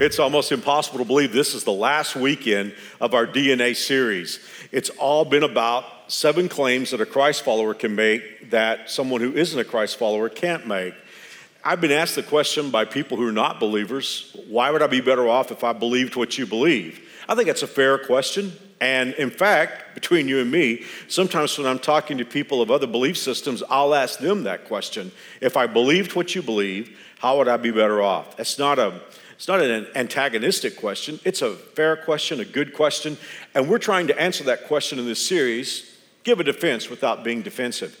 It's almost impossible to believe this is the last weekend of our DNA series. It's all been about seven claims that a Christ follower can make that someone who isn't a Christ follower can't make. I've been asked the question by people who are not believers why would I be better off if I believed what you believe? I think that's a fair question. And in fact, between you and me, sometimes when I'm talking to people of other belief systems, I'll ask them that question. If I believed what you believe, how would I be better off? That's not a it's not an antagonistic question. It's a fair question, a good question, and we're trying to answer that question in this series, give a defense without being defensive.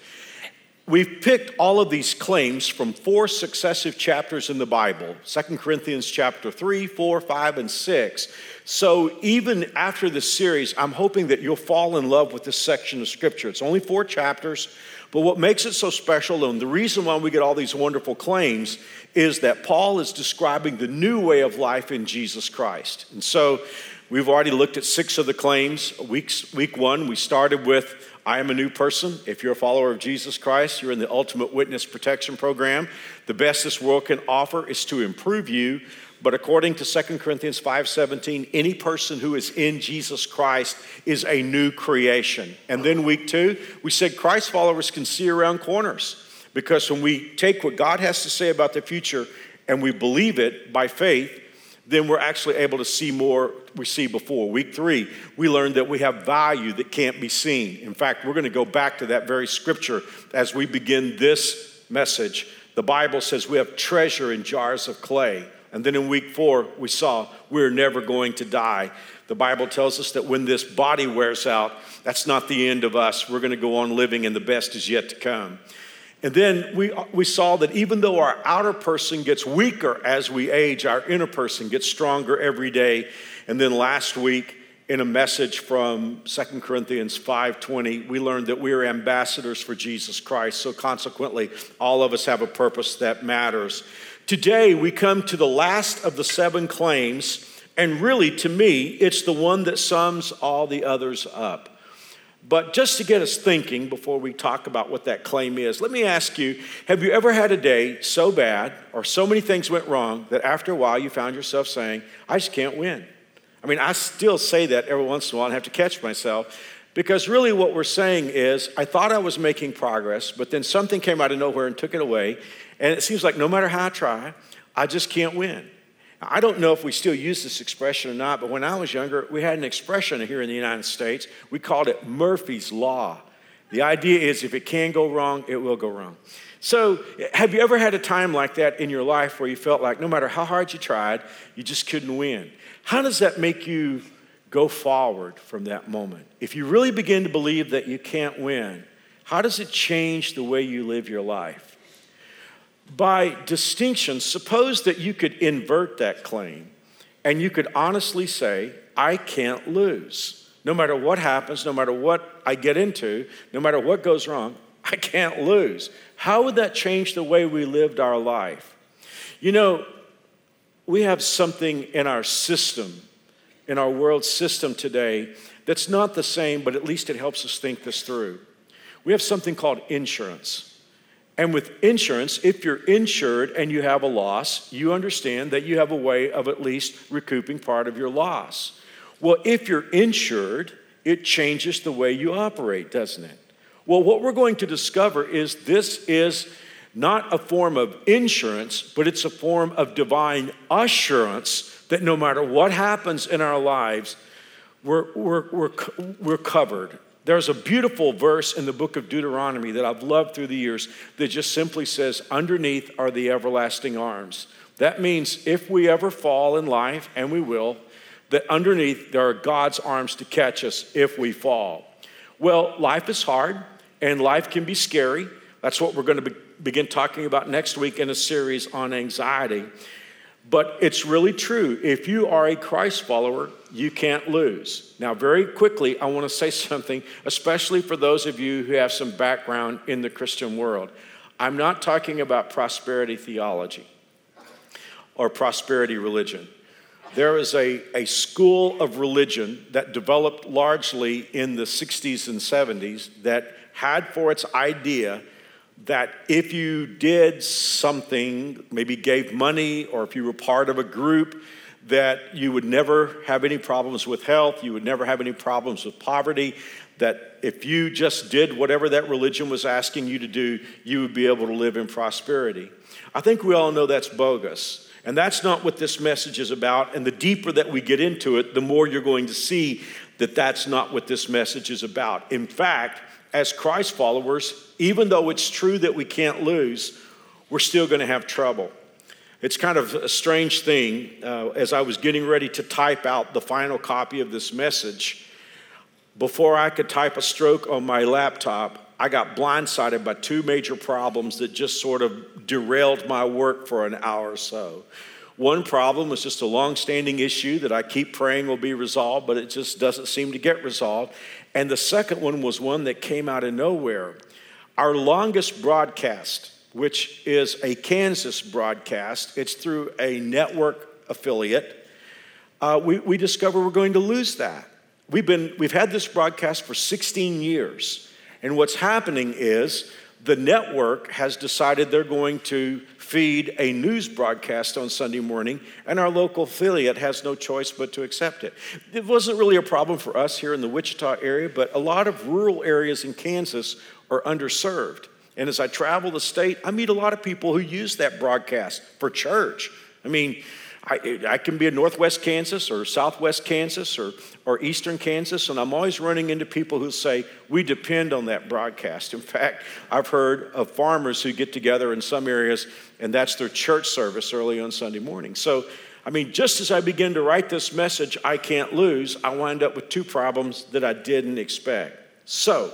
We've picked all of these claims from four successive chapters in the Bible 2 Corinthians chapter 3, 4, 5, and 6. So even after this series, I'm hoping that you'll fall in love with this section of Scripture. It's only four chapters, but what makes it so special and the reason why we get all these wonderful claims is that Paul is describing the new way of life in Jesus Christ. And so we've already looked at six of the claims. Week one, we started with I am a new person. If you're a follower of Jesus Christ, you're in the Ultimate Witness Protection Program. The best this world can offer is to improve you but according to 2 Corinthians 5:17, any person who is in Jesus Christ is a new creation. And then week 2, we said Christ followers can see around corners because when we take what God has to say about the future and we believe it by faith, then we're actually able to see more we see before. Week three, we learned that we have value that can't be seen. In fact, we're going to go back to that very scripture as we begin this message. The Bible says we have treasure in jars of clay. And then in week four, we saw we're never going to die. The Bible tells us that when this body wears out, that's not the end of us. We're going to go on living, and the best is yet to come. And then we, we saw that even though our outer person gets weaker as we age, our inner person gets stronger every day. And then last week, in a message from 2 Corinthians 5:20, we learned that we are ambassadors for Jesus Christ. So consequently, all of us have a purpose that matters. Today, we come to the last of the seven claims, and really, to me, it's the one that sums all the others up. But just to get us thinking before we talk about what that claim is, let me ask you have you ever had a day so bad or so many things went wrong that after a while you found yourself saying, I just can't win? I mean, I still say that every once in a while and have to catch myself because really what we're saying is, I thought I was making progress, but then something came out of nowhere and took it away, and it seems like no matter how I try, I just can't win. I don't know if we still use this expression or not, but when I was younger, we had an expression here in the United States. We called it Murphy's Law. The idea is if it can go wrong, it will go wrong. So, have you ever had a time like that in your life where you felt like no matter how hard you tried, you just couldn't win? How does that make you go forward from that moment? If you really begin to believe that you can't win, how does it change the way you live your life? By distinction, suppose that you could invert that claim and you could honestly say, I can't lose. No matter what happens, no matter what I get into, no matter what goes wrong, I can't lose. How would that change the way we lived our life? You know, we have something in our system, in our world system today, that's not the same, but at least it helps us think this through. We have something called insurance. And with insurance, if you're insured and you have a loss, you understand that you have a way of at least recouping part of your loss. Well, if you're insured, it changes the way you operate, doesn't it? Well, what we're going to discover is this is not a form of insurance, but it's a form of divine assurance that no matter what happens in our lives, we're, we're, we're, we're covered there's a beautiful verse in the book of Deuteronomy that I've loved through the years that just simply says, Underneath are the everlasting arms. That means if we ever fall in life, and we will, that underneath there are God's arms to catch us if we fall. Well, life is hard and life can be scary. That's what we're going to be, begin talking about next week in a series on anxiety. But it's really true. If you are a Christ follower, you can't lose. Now, very quickly, I want to say something, especially for those of you who have some background in the Christian world. I'm not talking about prosperity theology or prosperity religion. There is a, a school of religion that developed largely in the 60s and 70s that had for its idea that if you did something, maybe gave money, or if you were part of a group, that you would never have any problems with health, you would never have any problems with poverty, that if you just did whatever that religion was asking you to do, you would be able to live in prosperity. I think we all know that's bogus. And that's not what this message is about. And the deeper that we get into it, the more you're going to see that that's not what this message is about. In fact, as Christ followers, even though it's true that we can't lose, we're still going to have trouble. It's kind of a strange thing. Uh, as I was getting ready to type out the final copy of this message, before I could type a stroke on my laptop, I got blindsided by two major problems that just sort of derailed my work for an hour or so. One problem was just a long-standing issue that I keep praying will be resolved, but it just doesn't seem to get resolved. And the second one was one that came out of nowhere. Our longest broadcast, which is a Kansas broadcast, it's through a network affiliate. Uh, we, we discover we're going to lose that. We've, been, we've had this broadcast for 16 years. And what's happening is the network has decided they're going to feed a news broadcast on Sunday morning, and our local affiliate has no choice but to accept it. It wasn't really a problem for us here in the Wichita area, but a lot of rural areas in Kansas are underserved. And as I travel the state, I meet a lot of people who use that broadcast for church. I mean, I, I, can be in Northwest Kansas or Southwest Kansas or, or Eastern Kansas, and I'm always running into people who say, We depend on that broadcast. In fact, I've heard of farmers who get together in some areas, and that's their church service early on Sunday morning. So, I mean, just as I begin to write this message, I can't lose, I wind up with two problems that I didn't expect. So,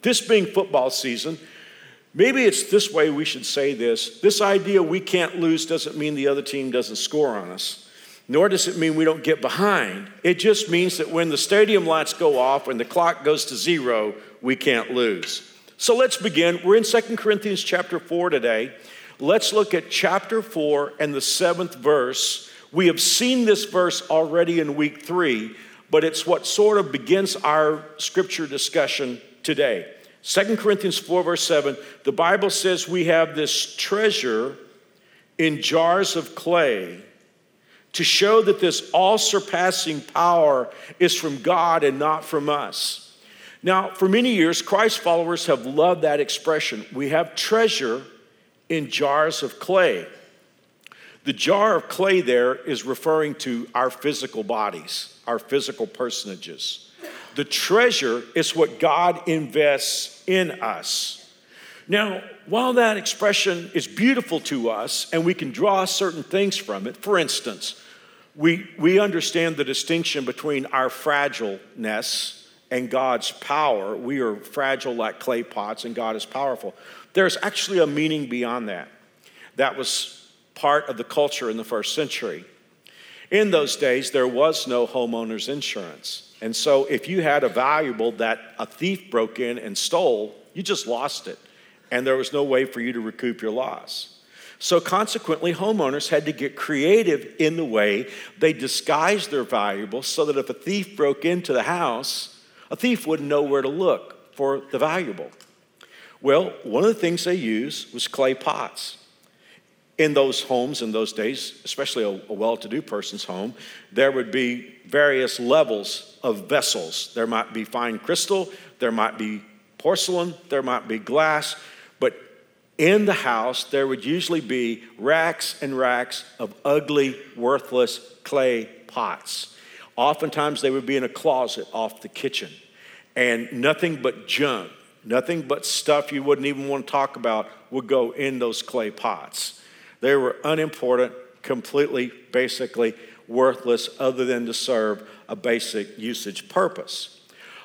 this being football season, Maybe it's this way we should say this. This idea we can't lose doesn't mean the other team doesn't score on us, nor does it mean we don't get behind. It just means that when the stadium lights go off and the clock goes to zero, we can't lose. So let's begin. We're in 2 Corinthians chapter 4 today. Let's look at chapter 4 and the seventh verse. We have seen this verse already in week three, but it's what sort of begins our scripture discussion today. 2 Corinthians 4, verse 7, the Bible says we have this treasure in jars of clay to show that this all surpassing power is from God and not from us. Now, for many years, Christ followers have loved that expression. We have treasure in jars of clay. The jar of clay there is referring to our physical bodies, our physical personages. The treasure is what God invests in us. Now, while that expression is beautiful to us and we can draw certain things from it, for instance, we, we understand the distinction between our fragileness and God's power. We are fragile like clay pots, and God is powerful. There's actually a meaning beyond that. That was part of the culture in the first century. In those days, there was no homeowner's insurance. And so, if you had a valuable that a thief broke in and stole, you just lost it. And there was no way for you to recoup your loss. So, consequently, homeowners had to get creative in the way they disguised their valuables so that if a thief broke into the house, a thief wouldn't know where to look for the valuable. Well, one of the things they used was clay pots in those homes in those days, especially a, well to do person's home, there would be various levels of vessels. There might be fine crystal, there might be porcelain, there might be glass, but in the house, there would usually be racks and racks of ugly, worthless clay pots. Oftentimes, they would be in a closet off the kitchen, and nothing but junk, nothing but stuff you wouldn't even want to talk about would go in those clay pots. They were unimportant, completely, basically worthless, other than to serve a basic usage purpose.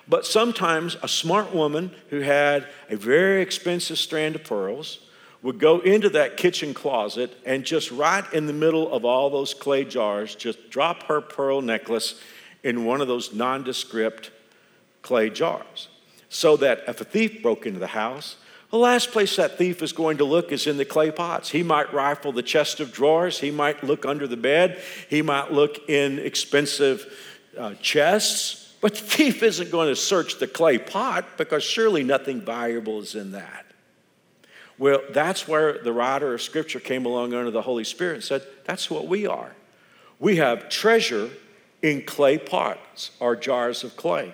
But sometimes a smart woman who had a very expensive strand of pearls would go into that kitchen closet and just right in the middle of all those clay jars, just drop her pearl necklace in one of those nondescript clay jars. So that if a thief broke into the house, the last place that thief is going to look is in the clay pots. He might rifle the chest of drawers. He might look under the bed. He might look in expensive uh, chests. But the thief isn't going to search the clay pot because surely nothing valuable is in that. Well, that's where the writer of Scripture came along under the Holy Spirit and said, That's what we are. We have treasure in clay pots or jars of clay.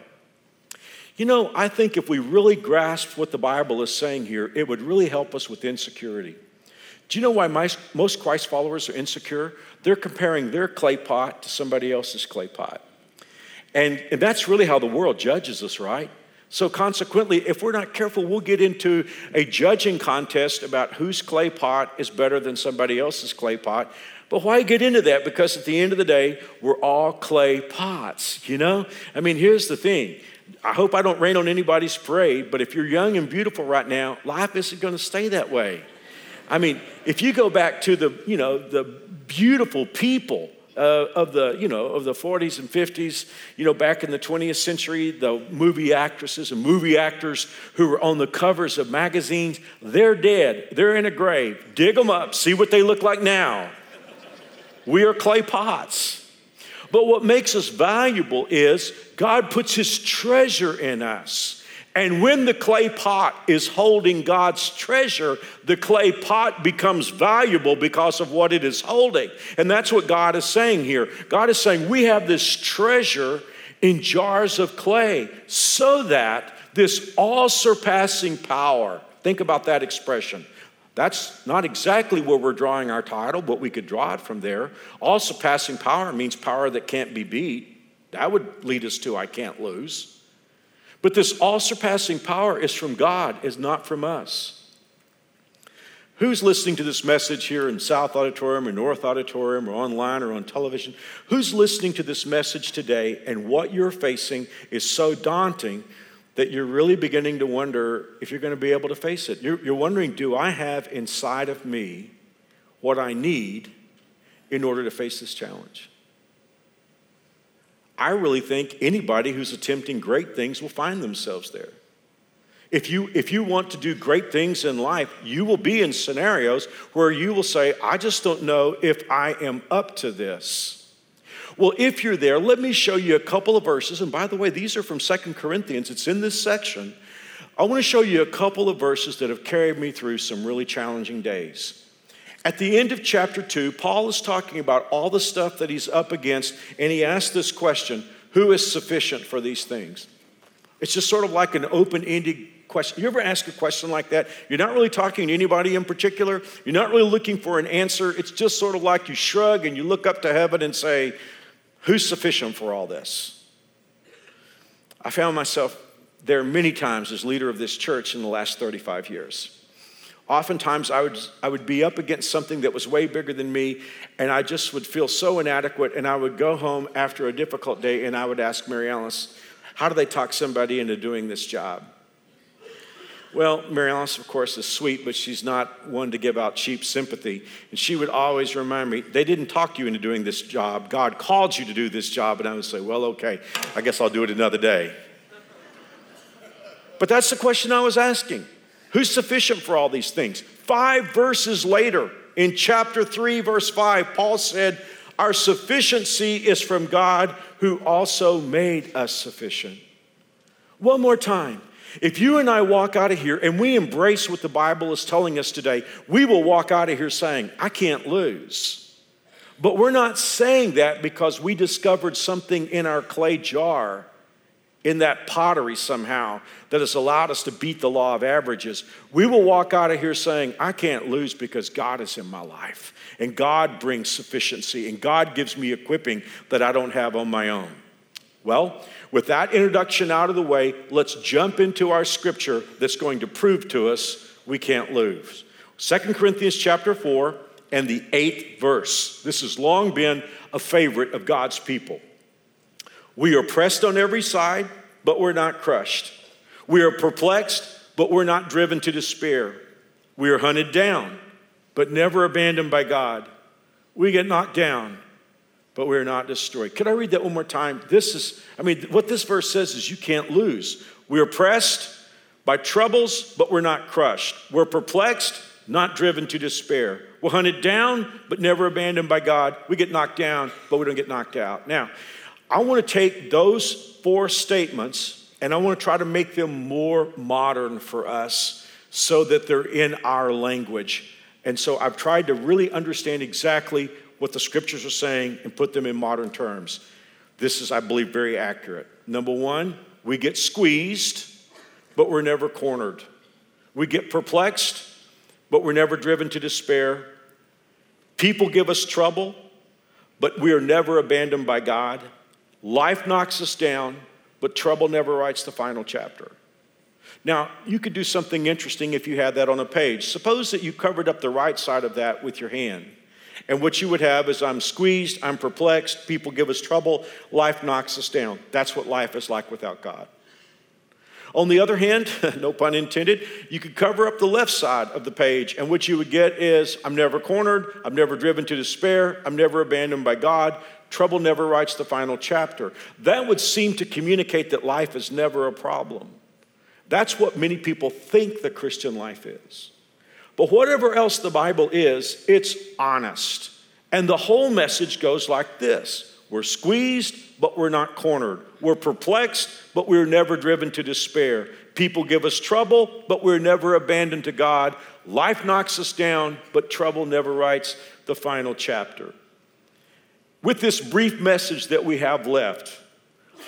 You know, I think if we really grasped what the Bible is saying here, it would really help us with insecurity. Do you know why most Christ followers are insecure? They're comparing their clay pot to somebody else's clay pot. And, and that's really how the world judges us, right? So, consequently, if we're not careful, we'll get into a judging contest about whose clay pot is better than somebody else's clay pot. But why get into that? Because at the end of the day, we're all clay pots, you know? I mean, here's the thing. I hope I don't rain on anybody's parade, but if you're young and beautiful right now, life isn't going to stay that way. I mean, if you go back to the, you know, the beautiful people uh, of the you know of the 40s and 50s you know back in the 20th century the movie actresses and movie actors who were on the covers of magazines they're dead. They're in a grave. Dig them up. See what they look like now. We are clay pots. But what makes us valuable is god puts his treasure in us and when the clay pot is holding God's treasure, the clay pot becomes valuable because of what it is holding. And that's what God is saying here. God is saying, We have this treasure in jars of clay so that this all surpassing power, think about that expression. That's not exactly where we're drawing our title, but we could draw it from there. All surpassing power means power that can't be beat. That would lead us to I can't lose. But this all surpassing power is from God, is not from us. Who's listening to this message here in South Auditorium or North Auditorium or online or on television? Who's listening to this message today and what you're facing is so daunting that you're really beginning to wonder if you're going to be able to face it? You're, you're wondering, do I have inside of me what I need in order to face this challenge? I really think anybody who's attempting great things will find themselves there. If you, if you want to do great things in life, you will be in scenarios where you will say, I just don't know if I am up to this. Well, if you're there, let me show you a couple of verses. And by the way, these are from Second Corinthians, it's in this section. I want to show you a couple of verses that have carried me through some really challenging days. At the end of chapter 2, Paul is talking about all the stuff that he's up against, and he asks this question Who is sufficient for these things? It's just sort of like an open ended question. You ever ask a question like that? You're not really talking to anybody in particular, you're not really looking for an answer. It's just sort of like you shrug and you look up to heaven and say, Who's sufficient for all this? I found myself there many times as leader of this church in the last 35 years. Oftentimes, I would, I would be up against something that was way bigger than me, and I just would feel so inadequate. And I would go home after a difficult day, and I would ask Mary Alice, How do they talk somebody into doing this job? Well, Mary Alice, of course, is sweet, but she's not one to give out cheap sympathy. And she would always remind me, They didn't talk you into doing this job. God called you to do this job. And I would say, Well, okay, I guess I'll do it another day. But that's the question I was asking. Who's sufficient for all these things? Five verses later, in chapter 3, verse 5, Paul said, Our sufficiency is from God who also made us sufficient. One more time. If you and I walk out of here and we embrace what the Bible is telling us today, we will walk out of here saying, I can't lose. But we're not saying that because we discovered something in our clay jar in that pottery somehow that has allowed us to beat the law of averages, we will walk out of here saying, I can't lose because God is in my life. And God brings sufficiency, and God gives me equipping that I don't have on my own. Well, with that introduction out of the way, let's jump into our scripture that's going to prove to us we can't lose. 2 Corinthians chapter 4 and the eighth verse. This has long been a favorite of God's people. We are pressed on every side, but we're not crushed. We are perplexed, but we're not driven to despair. We are hunted down, but never abandoned by God. We get knocked down, but we're not destroyed. Could I read that one more time? This is, I mean, what this verse says is you can't lose. We are pressed by troubles, but we're not crushed. We're perplexed, not driven to despair. We're hunted down, but never abandoned by God. We get knocked down, but we don't get knocked out. Now, I want to take those four statements and I want to try to make them more modern for us so that they're in our language. And so I've tried to really understand exactly what the scriptures are saying and put them in modern terms. This is, I believe, very accurate. Number one, we get squeezed, but we're never cornered. We get perplexed, but we're never driven to despair. People give us trouble, but we are never abandoned by God. Life knocks us down, but trouble never writes the final chapter. Now, you could do something interesting if you had that on a page. Suppose that you covered up the right side of that with your hand. And what you would have is I'm squeezed, I'm perplexed, people give us trouble, life knocks us down. That's what life is like without God. On the other hand, no pun intended, you could cover up the left side of the page, and what you would get is I'm never cornered, I'm never driven to despair, I'm never abandoned by God, trouble never writes the final chapter. That would seem to communicate that life is never a problem. That's what many people think the Christian life is. But whatever else the Bible is, it's honest. And the whole message goes like this We're squeezed, but we're not cornered. We're perplexed, but we're never driven to despair. People give us trouble, but we're never abandoned to God. Life knocks us down, but trouble never writes the final chapter. With this brief message that we have left,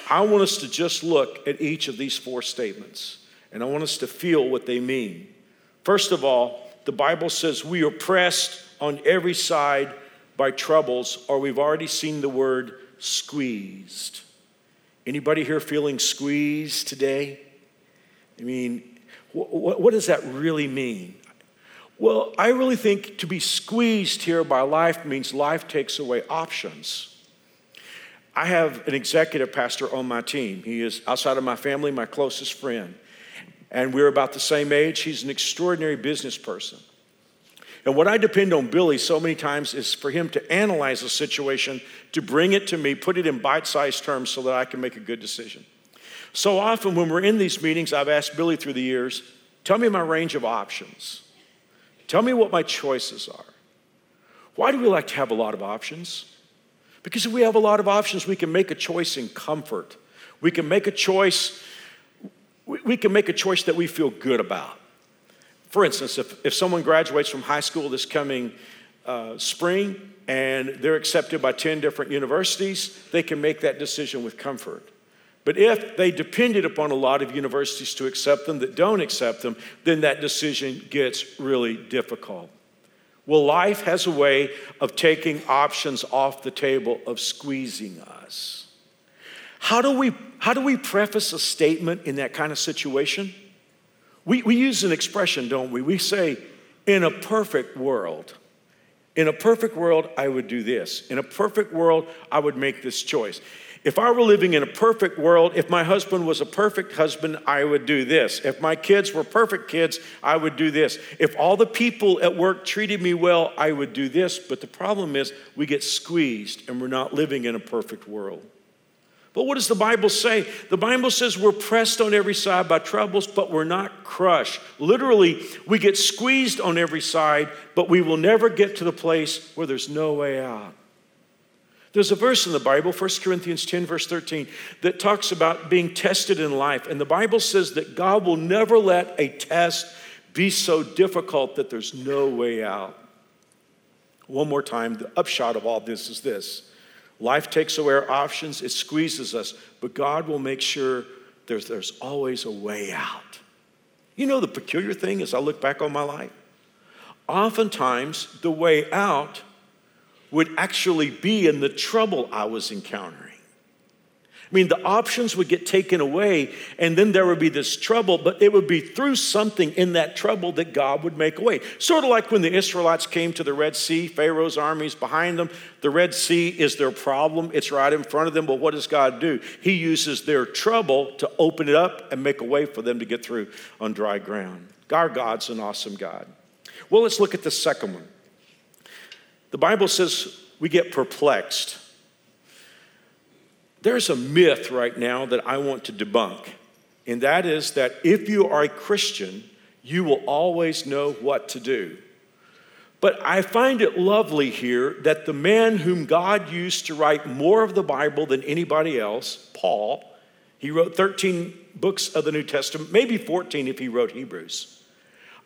I want us to just look at each of these four statements, and I want us to feel what they mean. First of all, the Bible says we are pressed on every side by troubles, or we've already seen the word squeezed. Anybody here feeling squeezed today? I mean, what, what does that really mean? Well, I really think to be squeezed here by life means life takes away options. I have an executive pastor on my team. He is outside of my family, my closest friend and we're about the same age. He's an extraordinary business person. And what I depend on Billy so many times is for him to analyze a situation, to bring it to me, put it in bite sized terms so that I can make a good decision. So often when we're in these meetings, I've asked Billy through the years, tell me my range of options. Tell me what my choices are. Why do we like to have a lot of options? Because if we have a lot of options, we can make a choice in comfort. We can make a choice we can make a choice that we feel good about. For instance, if, if someone graduates from high school this coming uh, spring and they're accepted by 10 different universities, they can make that decision with comfort. But if they depended upon a lot of universities to accept them that don't accept them, then that decision gets really difficult. Well, life has a way of taking options off the table, of squeezing us. How do we, how do we preface a statement in that kind of situation? We, we use an expression, don't we? We say, in a perfect world, in a perfect world, I would do this. In a perfect world, I would make this choice. If I were living in a perfect world, if my husband was a perfect husband, I would do this. If my kids were perfect kids, I would do this. If all the people at work treated me well, I would do this. But the problem is, we get squeezed and we're not living in a perfect world. But what does the Bible say? The Bible says we're pressed on every side by troubles, but we're not crushed. Literally, we get squeezed on every side, but we will never get to the place where there's no way out. There's a verse in the Bible, 1 Corinthians 10, verse 13, that talks about being tested in life. And the Bible says that God will never let a test be so difficult that there's no way out. One more time, the upshot of all this is this Life takes away our options, it squeezes us, but God will make sure there's, there's always a way out. You know, the peculiar thing as I look back on my life, oftentimes the way out would actually be in the trouble I was encountering. I mean, the options would get taken away, and then there would be this trouble, but it would be through something in that trouble that God would make a way. Sort of like when the Israelites came to the Red Sea, Pharaoh's armies behind them. The Red Sea is their problem, it's right in front of them, but what does God do? He uses their trouble to open it up and make a way for them to get through on dry ground. Our God's an awesome God. Well, let's look at the second one. The Bible says we get perplexed. There's a myth right now that I want to debunk, and that is that if you are a Christian, you will always know what to do. But I find it lovely here that the man whom God used to write more of the Bible than anybody else, Paul, he wrote 13 books of the New Testament, maybe 14 if he wrote Hebrews.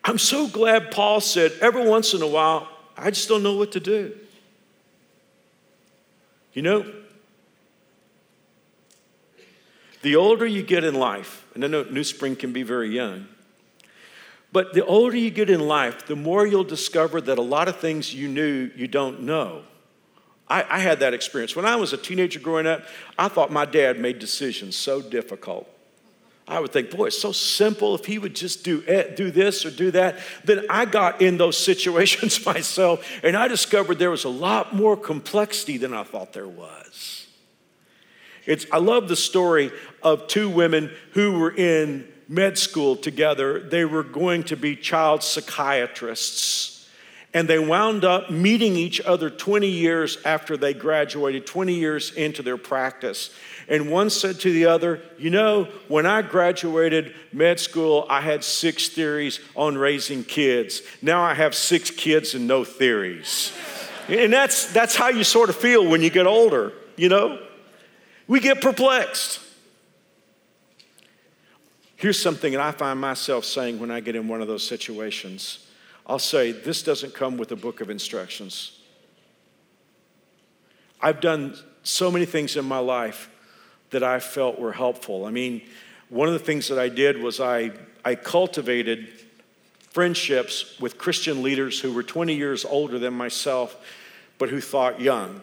I'm so glad Paul said, every once in a while, I just don't know what to do. You know, the older you get in life, and I know NewSpring can be very young, but the older you get in life, the more you'll discover that a lot of things you knew you don't know. I, I, had that experience. When I was a teenager growing up, I thought my dad made decisions so difficult. I would think, boy, it's so simple if he would just do, it, do this or do that. Then I got in those situations myself and I discovered there was a lot more complexity than I thought there was. It's, I love the story of two women who were in med school together. They were going to be child psychiatrists. And they wound up meeting each other 20 years after they graduated, 20 years into their practice. And one said to the other, You know, when I graduated med school, I had six theories on raising kids. Now I have six kids and no theories. and that's, that's how you sort of feel when you get older, you know? We get perplexed. Here's something that I find myself saying when I get in one of those situations I'll say, This doesn't come with a book of instructions. I've done so many things in my life that I felt were helpful. I mean, one of the things that I did was I, I cultivated friendships with Christian leaders who were 20 years older than myself, but who thought young.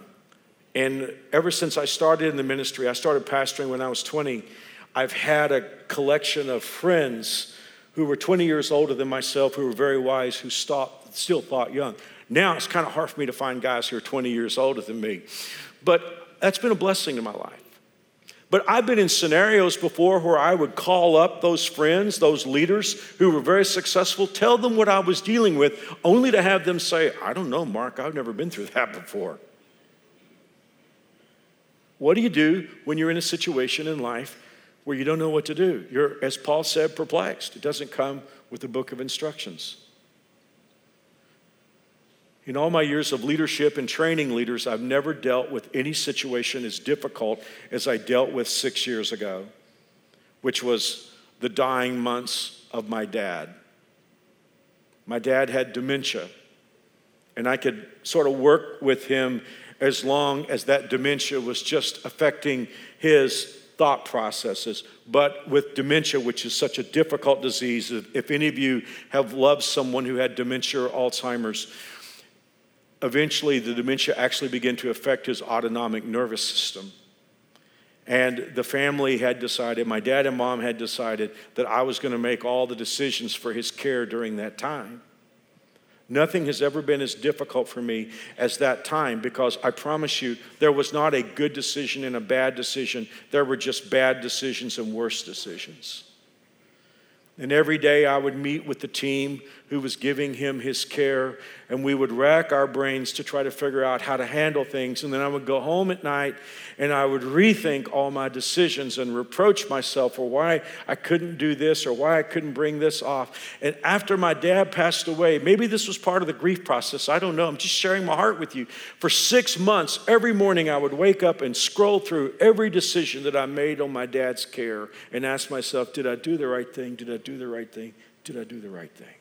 And ever since I started in the ministry, I started pastoring when I was 20, I've had a collection of friends who were 20 years older than myself, who were very wise, who stopped, still thought young. Now it's kind of hard for me to find guys who are 20 years older than me. But that's been a blessing in my life. But I've been in scenarios before where I would call up those friends, those leaders who were very successful, tell them what I was dealing with, only to have them say, I don't know, Mark, I've never been through that before. What do you do when you're in a situation in life where you don't know what to do? You're, as Paul said, perplexed. It doesn't come with a book of instructions. In all my years of leadership and training leaders, I've never dealt with any situation as difficult as I dealt with six years ago, which was the dying months of my dad. My dad had dementia, and I could sort of work with him as long as that dementia was just affecting his thought processes. But with dementia, which is such a difficult disease, if any of you have loved someone who had dementia or Alzheimer's, eventually the dementia actually began to affect his autonomic nervous system. And the family had decided, my dad and mom had decided that I was going to make all the decisions for his care during that time. Nothing has ever been as difficult for me as that time because I promise you, there was not a good decision and a bad decision. There were just bad decisions and worse decisions. And every day I would meet with the team who was giving him his care, and we would rack our brains to try to figure out how to handle things. And then I would go home at night and I would rethink all my decisions and reproach myself for why I couldn't do this or why I couldn't bring this off. And after my dad passed away, maybe this was part of the grief process. I don't know. I'm just sharing my heart with you. For six months, every morning I would wake up and scroll through every decision that I made on my dad's care and ask myself, did I do the right thing? Did I do the right thing? Did I do the right thing?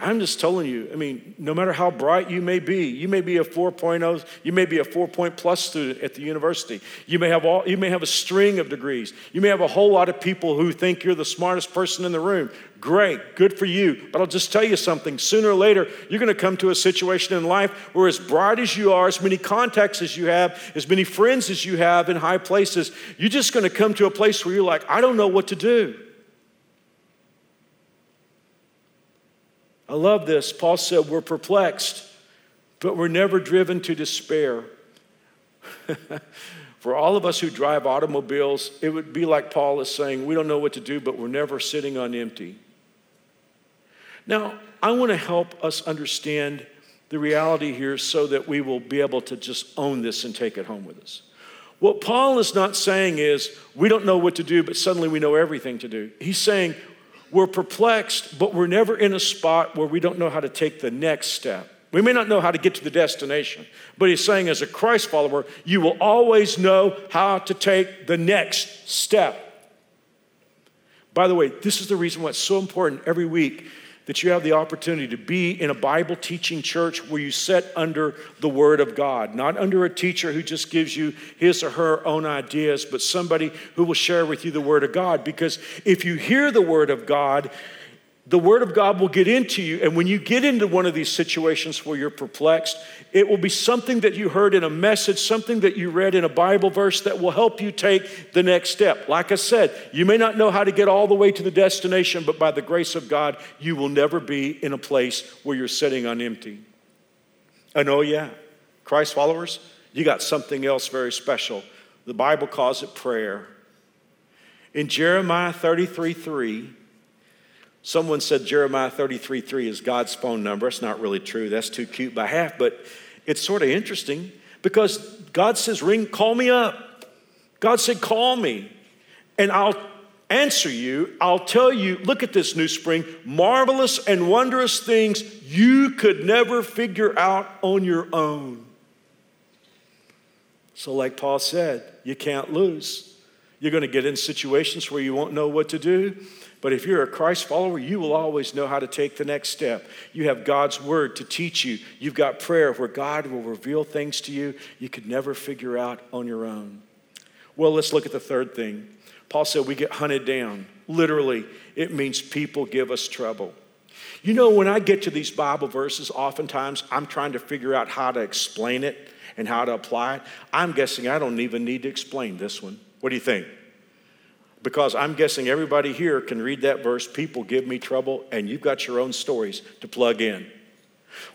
I'm just telling you, I mean, no matter how bright you may be, you may be a 4.0, you may be a 4 point plus student at the university. You may have all you may have a string of degrees. You may have a whole lot of people who think you're the smartest person in the room. Great, good for you. But I'll just tell you something, sooner or later, you're going to come to a situation in life where as bright as you are, as many contacts as you have, as many friends as you have in high places, you're just going to come to a place where you're like, I don't know what to do. I love this. Paul said, We're perplexed, but we're never driven to despair. For all of us who drive automobiles, it would be like Paul is saying, We don't know what to do, but we're never sitting on empty. Now, I want to help us understand the reality here so that we will be able to just own this and take it home with us. What Paul is not saying is, we don't know what to do, but suddenly we know everything to do. He's saying, we're perplexed, but we're never in a spot where we don't know how to take the next step. We may not know how to get to the destination, but he's saying, as a Christ follower, you will always know how to take the next step. By the way, this is the reason why it's so important every week that you have the opportunity to be in a Bible teaching church where you sit under the Word of God, not under a teacher who just gives you his or her own ideas, but somebody who will share with you the Word of God. Because if you hear the Word of God, the Word of God will get into you. And when you get into one of these situations where you're perplexed, it will be something that you heard in a message, something that you read in a Bible verse that will help you take the next step. Like I said, you may not know how to get all the way to the destination, but by the grace of God, you will never be in a place where you're sitting on empty. And oh, yeah, Christ followers, you got something else very special. The Bible calls it prayer. In Jeremiah 33 3, Someone said Jeremiah 33 3 is God's phone number. It's not really true. That's too cute by half, but it's sort of interesting because God says, Ring, call me up. God said, Call me, and I'll answer you. I'll tell you, look at this NewSpring, marvelous and wondrous things you could never figure out on your own. So, like Paul said, you can't lose. You're going to get in situations where you won't know what to do. But if you're a Christ follower, you will always know how to take the next step. You have God's word to teach you. You've got prayer where God will reveal things to you you could never figure out on your own. Well, let's look at the third thing. Paul said we get hunted down. Literally, it means people give us trouble. You know, when I get to these Bible verses, oftentimes I'm trying to figure out how to explain it and how to apply it. I'm guessing I don't even need to explain this one. What do you think? Because I'm guessing everybody here can read that verse, people give me trouble, and you've got your own stories to plug in.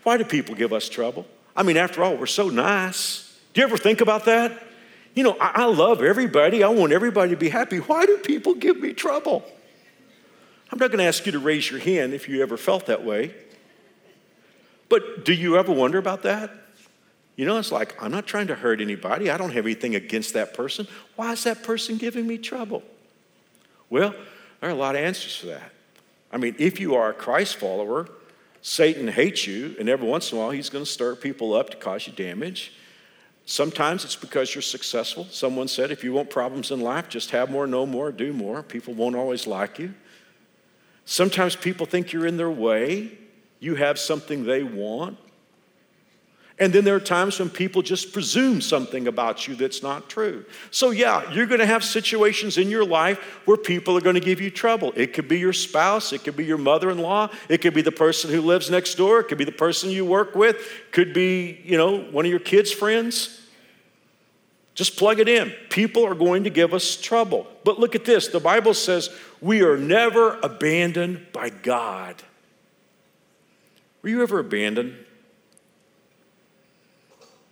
Why do people give us trouble? I mean, after all, we're so nice. Do you ever think about that? You know, I, I love everybody, I want everybody to be happy. Why do people give me trouble? I'm not going to ask you to raise your hand if you ever felt that way. But do you ever wonder about that? You know, it's like, I'm not trying to hurt anybody. I don't have anything against that person. Why is that person giving me trouble? Well, there are a lot of answers for that. I mean, if you are a Christ follower, Satan hates you, and every once in a while he's going to stir people up to cause you damage. Sometimes it's because you're successful. Someone said, if you want problems in life, just have more, know more, do more. People won't always like you. Sometimes people think you're in their way. You have something they want. And then there are times when people just presume something about you that's not true. So, yeah, you're going to have situations in your life where people are going to give you trouble. It could be your spouse, it could be your mother in law, it could be the person who lives next door, it could be the person you work with, could be, you know, one of your kids' friends. Just plug it in. People are going to give us trouble. But look at this the Bible says we are never abandoned by God. Were you ever abandoned?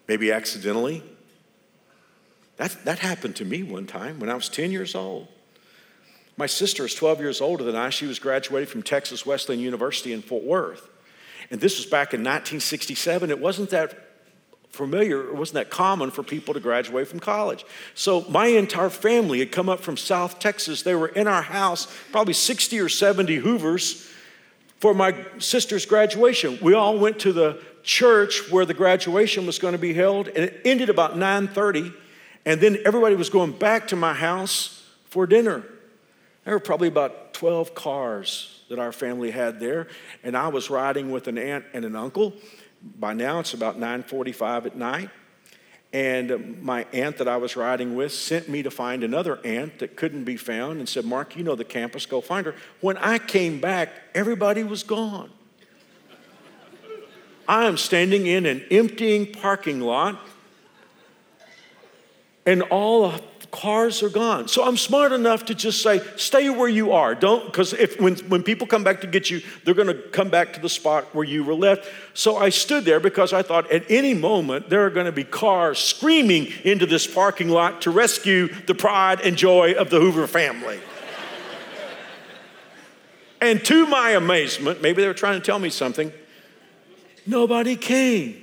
Maybe accidentally. That, that happened to me one time when I was 10 years old. My sister is 12 years older than I. She was graduated from Texas Wesleyan University in Fort Worth. And this was back in 1967. It wasn't that familiar, it wasn't that common for people to graduate from college. So my entire family had come up from South Texas. They were in our house, probably 60 or 70 Hoovers for my sister's graduation. We all went to the church where the graduation was going to be held, and it ended about 9:30, and then everybody was going back to my house for dinner. There were probably about 12 cars that our family had there, and I was riding with an aunt and an uncle. By now it's about 9:45 at night. And my aunt that I was riding with sent me to find another aunt that couldn't be found and said, Mark, you know the campus, go find her. When I came back, everybody was gone. I am standing in an emptying parking lot, and all cars are gone. So I'm smart enough to just say, stay where you are. Don't, because if when, when people come back to get you, they're going to come back to the spot where you were left. So I stood there because I thought at any moment there are going to be cars screaming into this parking lot to rescue the pride and joy of the Hoover family. and to my amazement, maybe they were trying to tell me something, nobody came.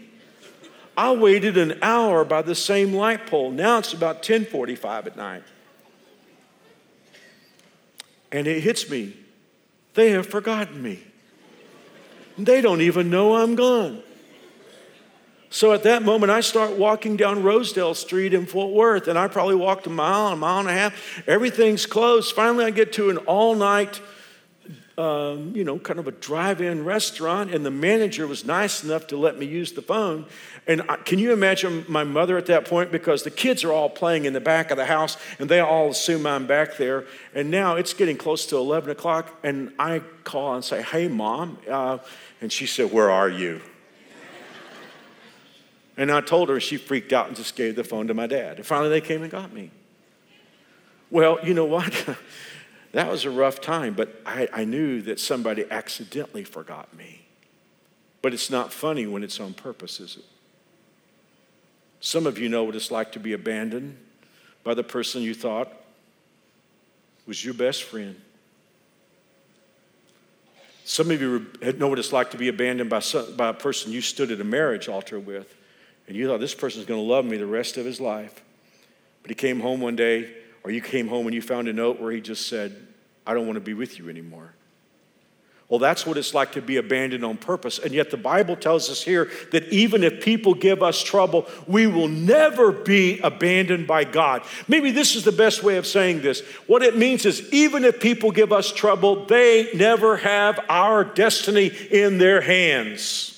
I waited an hour by the same light pole. Now it's about 10:45 at night. And it hits me. They have forgotten me. They don't even know I'm gone. So at that moment, I start walking down Rosedale Street in Fort Worth, and I probably walked a mile, a mile and a half. Everything's closed. Finally, I get to an all night um, you know, kind of a drive in restaurant, and the manager was nice enough to let me use the phone. And I, can you imagine my mother at that point? Because the kids are all playing in the back of the house, and they all assume I'm back there. And now it's getting close to 11 o'clock, and I call and say, Hey, mom. Uh, and she said, Where are you? and I told her, she freaked out and just gave the phone to my dad. And finally, they came and got me. Well, you know what? that was a rough time, but I, I knew that somebody accidentally forgot me. But it's not funny when it's on purpose, is it? Some of you know what it's like to be abandoned by the person you thought was your best friend. Some of you know what it's like to be abandoned by, some, by a person you stood at a marriage altar with, and you thought this person's going to love me the rest of his life. But he came home one day or you came home and you found a note where he just said, I don't want to be with you anymore. Well, that's what it's like to be abandoned on purpose. And yet, the Bible tells us here that even if people give us trouble, we will never be abandoned by God. Maybe this is the best way of saying this. What it means is, even if people give us trouble, they never have our destiny in their hands.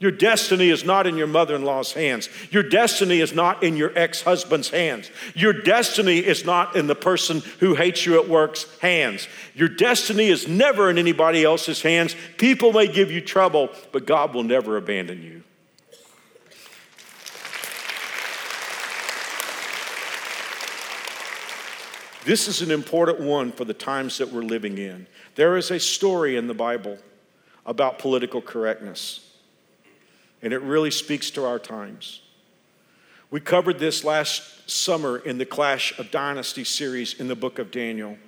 Your destiny is not in your mother in law's hands. Your destiny is not in your ex husband's hands. Your destiny is not in the person who hates you at work's hands. Your destiny is never in anybody else's hands. People may give you trouble, but God will never abandon you. This is an important one for the times that we're living in. There is a story in the Bible about political correctness and it really speaks to our times. We covered this last summer in the Clash of Dynasty series in the book of Daniel.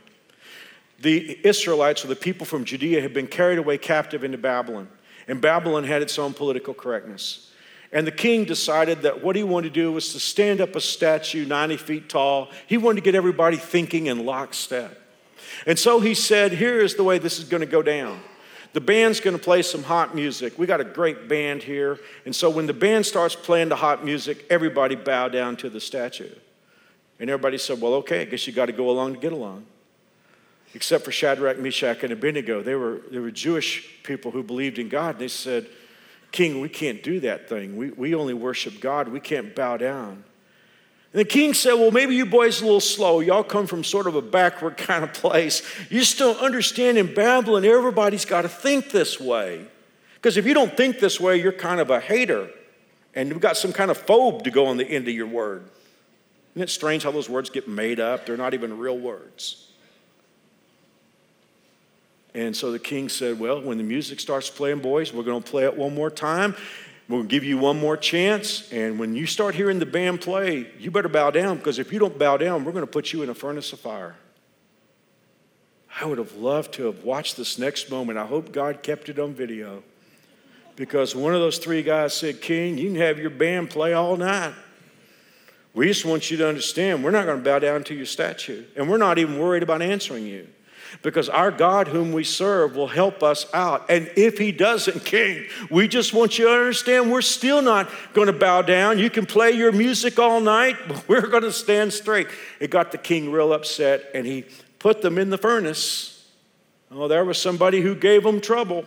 The Israelites, or the people from Judea, had been carried away captive into Babylon, and Babylon had its own political correctness. And the king decided that what he wanted to do was to stand up a statue 90 feet tall. He wanted to get everybody thinking in lockstep. And so he said, Here is the way this is going to go down. The band's going to play some hot music. We got a great band here. And so when the band starts playing the hot music, everybody bow down to the statue. And everybody said, Well, okay, I guess you got to go along to get along. Except for Shadrach, Meshach, and Abednego. They were, they were Jewish people who believed in God. And they said, King, we can't do that thing. We, we only worship God. We can't bow down. And the king said, Well, maybe you boys a little slow. Y'all come from sort of a backward kind of place. You don't understand in Babylon, everybody's got to think this way. Because if you don't think this way, you're kind of a hater. And you've got some kind of phobe to go on the end of your word. Isn't it strange how those words get made up? They're not even real words. And so the king said, Well, when the music starts playing, boys, we're going to play it one more time. We'll give you one more chance. And when you start hearing the band play, you better bow down because if you don't bow down, we're going to put you in a furnace of fire. I would have loved to have watched this next moment. I hope God kept it on video because one of those three guys said, King, you can have your band play all night. We just want you to understand we're not going to bow down to your statue, and we're not even worried about answering you because our God, whom we serve, will help us out. And if He doesn't, King, we just want you to understand we're still not going to bow down. You can play your music all night, but we're going to stand straight. It got the king real upset, and he put them in the furnace. Oh, there was somebody who gave them trouble.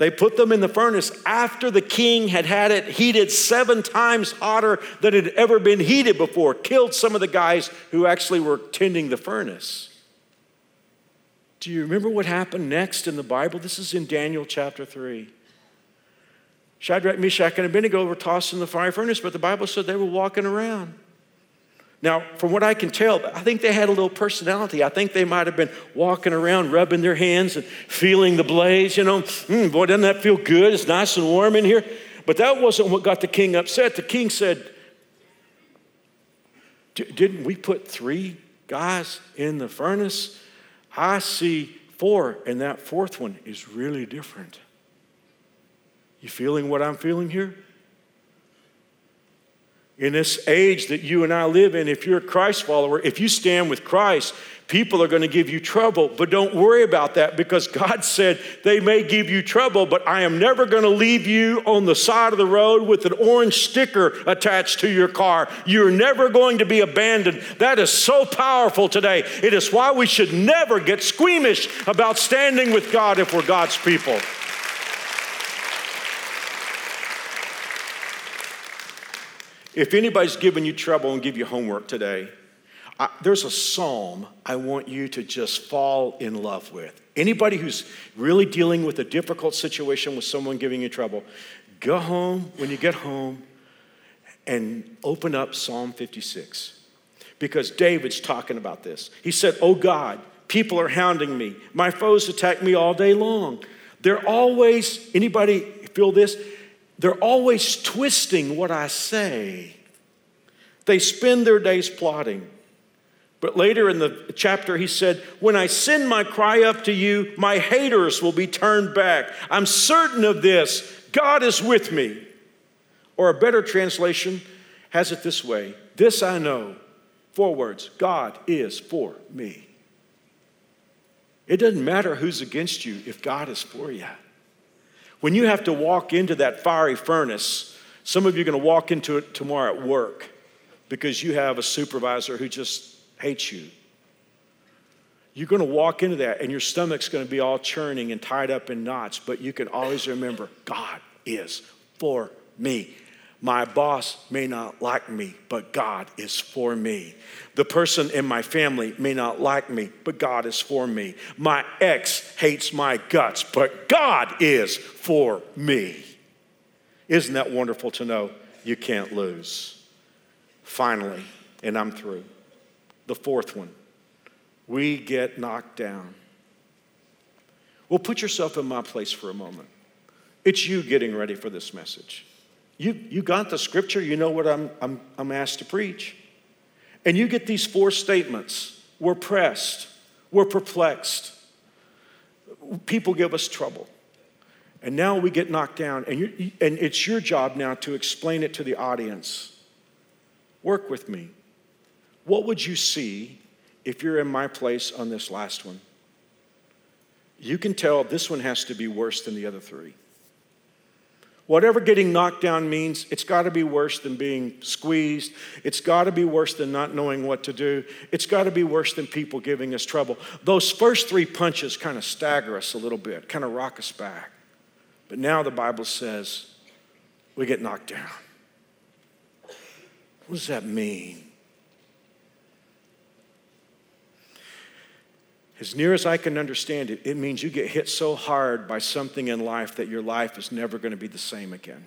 They put them in the furnace after the king had had it heated seven times hotter than it had ever been heated before, killed some of the guys who actually were tending the furnace. Do you remember what happened next in the Bible? This is in Daniel chapter 3. Shadrach, Meshach, and Abednego were tossed in the fire furnace, but the Bible said they were walking around. Now, from what I can tell, I think they had a little personality. I think they might have been walking around, rubbing their hands and feeling the blaze. You know, mm, boy, doesn't that feel good? It's nice and warm in here. But that wasn't what got the king upset. The king said, Didn't we put three guys in the furnace? I see four, and that fourth one is really different. You feeling what I'm feeling here? In this age that you and I live in, if you're a Christ follower, if you stand with Christ, People are going to give you trouble, but don't worry about that because God said they may give you trouble, but I am never going to leave you on the side of the road with an orange sticker attached to your car. You're never going to be abandoned. That is so powerful today. It is why we should never get squeamish about standing with God if we're God's people. If anybody's giving you trouble and give you homework today, I, there's a psalm I want you to just fall in love with. Anybody who's really dealing with a difficult situation with someone giving you trouble, go home when you get home and open up Psalm 56. Because David's talking about this. He said, Oh God, people are hounding me. My foes attack me all day long. They're always, anybody feel this? They're always twisting what I say. They spend their days plotting. But later in the chapter, he said, When I send my cry up to you, my haters will be turned back. I'm certain of this. God is with me. Or a better translation has it this way This I know. Four words God is for me. It doesn't matter who's against you if God is for you. When you have to walk into that fiery furnace, some of you are going to walk into it tomorrow at work because you have a supervisor who just hates you. You're going to walk into that and your stomach's going to be all churning and tied up in knots, but you can always remember God is for me. My boss may not like me, but God is for me. The person in my family may not like me, but God is for me. My ex hates my guts, but God is for me. Isn't that wonderful to know you can't lose? Finally, and I'm through. The fourth one, we get knocked down. Well, put yourself in my place for a moment. It's you getting ready for this message. You, you got the scripture, you know what I'm, I'm, I'm asked to preach. And you get these four statements we're pressed, we're perplexed, people give us trouble. And now we get knocked down, and, you, and it's your job now to explain it to the audience. Work with me. What would you see if you're in my place on this last one? You can tell this one has to be worse than the other three. Whatever getting knocked down means, it's got to be worse than being squeezed. It's got to be worse than not knowing what to do. It's got to be worse than people giving us trouble. Those first three punches kind of stagger us a little bit, kind of rock us back. But now the Bible says we get knocked down. What does that mean? As near as I can understand it, it means you get hit so hard by something in life that your life is never going to be the same again.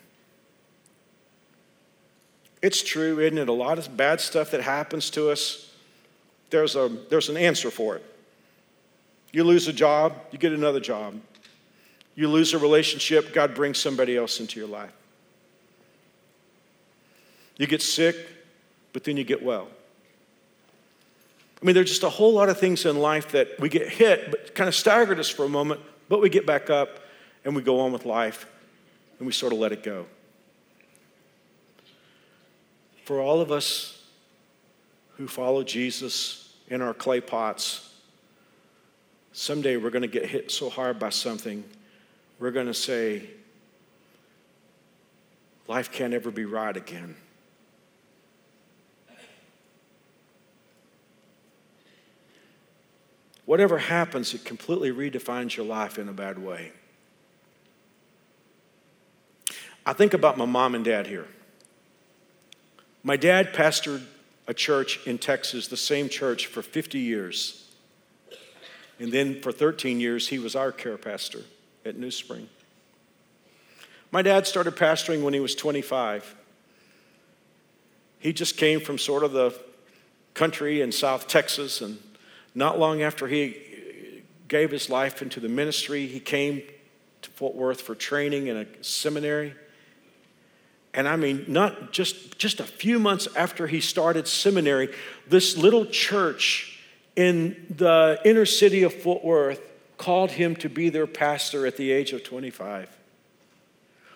It's true, isn't it? A lot of bad stuff that happens to us, there's, a, there's an answer for it. You lose a job, you get another job. You lose a relationship, God brings somebody else into your life. You get sick, but then you get well. I mean, there's just a whole lot of things in life that we get hit, but kind of staggered us for a moment, but we get back up and we go on with life and we sort of let it go. For all of us who follow Jesus in our clay pots, someday we're going to get hit so hard by something, we're going to say, life can't ever be right again. Whatever happens, it completely redefines your life in a bad way. I think about my mom and dad here. My dad pastored a church in Texas, the same church, for 50 years. And then for 13 years, he was our care pastor at NewSpring. My dad started pastoring when he was 25. He just came from sort of the country in South Texas and not long after he gave his life into the ministry, he came to Fort Worth for training in a seminary. And I mean, not just, just a few months after he started seminary, this little church in the inner city of Fort Worth called him to be their pastor at the age of 25.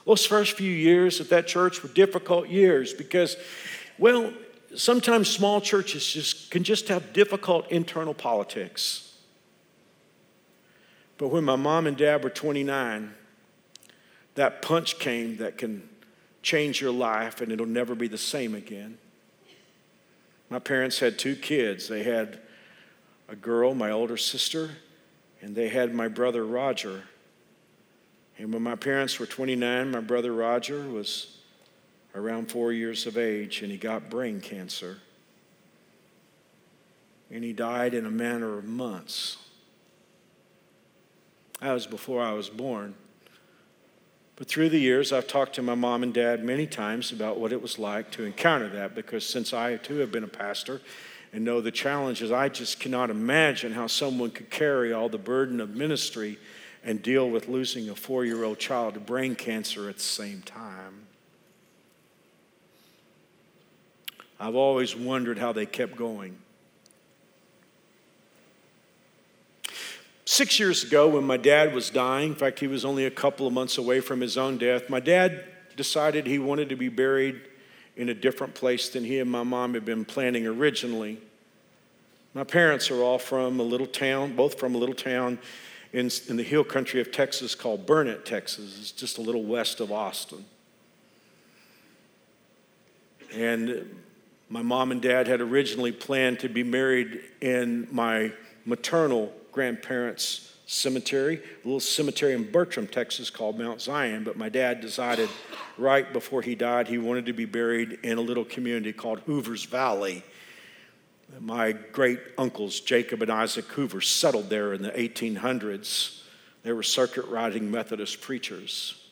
Those first few years at that church were difficult years because, well, sometimes small churches just can just have difficult internal politics. But when my mom and dad were 29, that punch came that can change your life and it'll never be the same again. My parents had two kids. They had a girl, my older sister, and they had my brother Roger. And when my parents were 29, my brother Roger was around four years of age and he got brain cancer. And he died in a matter of months. That was before I was born. But through the years, I've talked to my mom and dad many times about what it was like to encounter that because since I too have been a pastor and know the challenges, I just cannot imagine how someone could carry all the burden of ministry and deal with losing a four year old child to brain cancer at the same time. I've always wondered how they kept going. Six years ago, when my dad was dying, in fact, he was only a couple of months away from his own death, my dad decided he wanted to be buried in a different place than he and my mom had been planning originally. My parents are all from a little town, both from a little town in, in the hill country of Texas called Burnet, Texas. It's just a little west of Austin. And my mom and dad had originally planned to be married in my maternal grandparents' cemetery, a little cemetery in Bertram, Texas called Mount Zion. But my dad decided right before he died he wanted to be buried in a little community called Hoover's Valley. My great uncles, Jacob and Isaac Hoover, settled there in the 1800s. They were circuit riding Methodist preachers.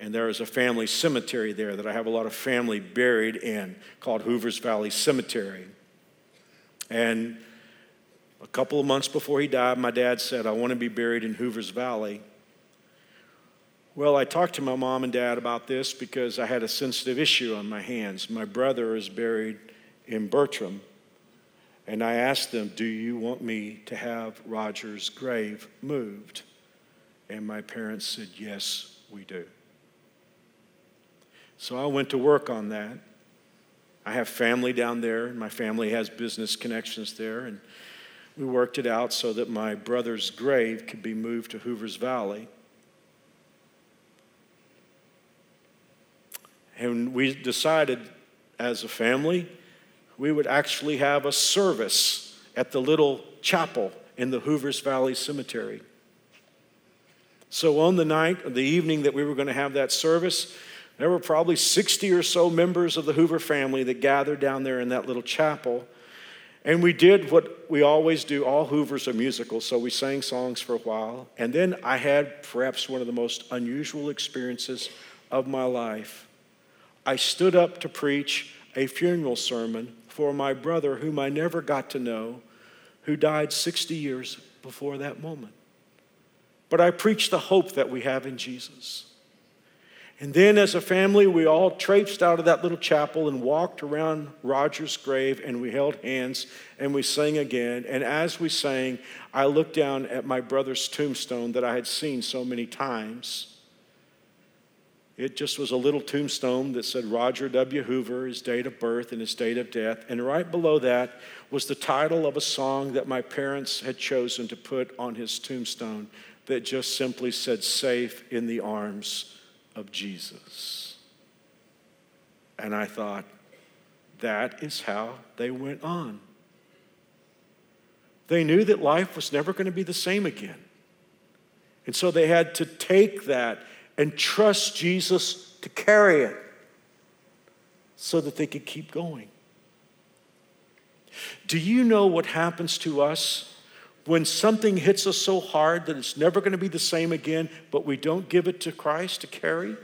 And there is a family cemetery there that I have a lot of family buried in called Hoover's Valley Cemetery. And a couple of months before he died, my dad said, I want to be buried in Hoover's Valley. Well, I talked to my mom and dad about this because I had a sensitive issue on my hands. My brother is buried in Bertram, and I asked them, Do you want me to have Roger's grave moved? And my parents said, Yes, we do. So I went to work on that. I have family down there, and my family has business connections there, and we worked it out so that my brother's grave could be moved to Hoover's Valley. And we decided as a family we would actually have a service at the little chapel in the Hoover's Valley Cemetery. So, on the night, the evening that we were going to have that service, there were probably 60 or so members of the Hoover family that gathered down there in that little chapel. And we did what we always do. All Hoovers are musical, so we sang songs for a while. And then I had perhaps one of the most unusual experiences of my life. I stood up to preach a funeral sermon for my brother, whom I never got to know, who died 60 years before that moment. But I preached the hope that we have in Jesus. And then, as a family, we all traipsed out of that little chapel and walked around Roger's grave and we held hands and we sang again. And as we sang, I looked down at my brother's tombstone that I had seen so many times. It just was a little tombstone that said Roger W. Hoover, his date of birth and his date of death. And right below that was the title of a song that my parents had chosen to put on his tombstone that just simply said, Safe in the arms of Jesus. And I thought, that is how they went on. They knew that life was never going to be the same again. And so they had to take that and trust Jesus to carry it so that they could keep going. Do you know what happens to us when something hits us so hard that it's never going to be the same again, but we don't give it to Christ to carry?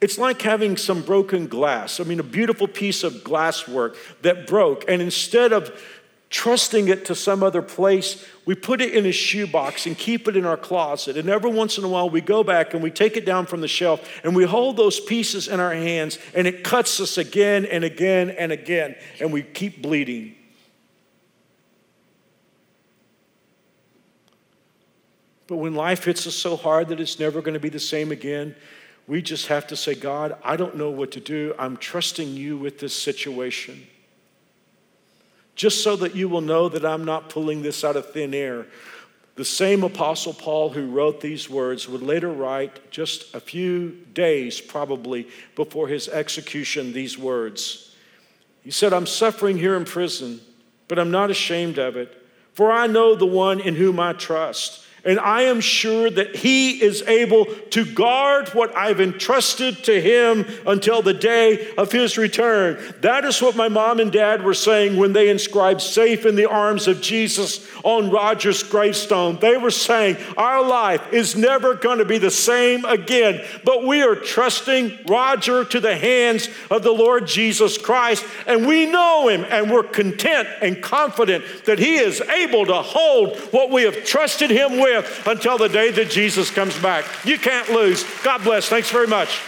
It's like having some broken glass. I mean, a beautiful piece of glasswork that broke, and instead of trusting it to some other place, we put it in a shoebox and keep it in our closet. And every once in a while, we go back and we take it down from the shelf and we hold those pieces in our hands, and it cuts us again and again and again, and we keep bleeding. But when life hits us so hard that it's never going to be the same again, we just have to say, God, I don't know what to do. I'm trusting you with this situation. Just so that you will know that I'm not pulling this out of thin air. The same Apostle Paul who wrote these words would later write, just a few days probably before his execution, these words. He said, I'm suffering here in prison, but I'm not ashamed of it, for I know the one in whom I trust and I am sure that He is able to guard what I've entrusted to Him until the day of His return. That is what my mom and dad were saying when they inscribed safe in the arms of Jesus on Roger's gravestone. They were saying, Our life is never going to be the same again, but we are trusting Roger to the hands of the Lord Jesus Christ, and we know Him, and we're content and confident that He is able to hold what we have trusted Him with until the day that Jesus comes back. You can't lose. God bless. Thanks very much.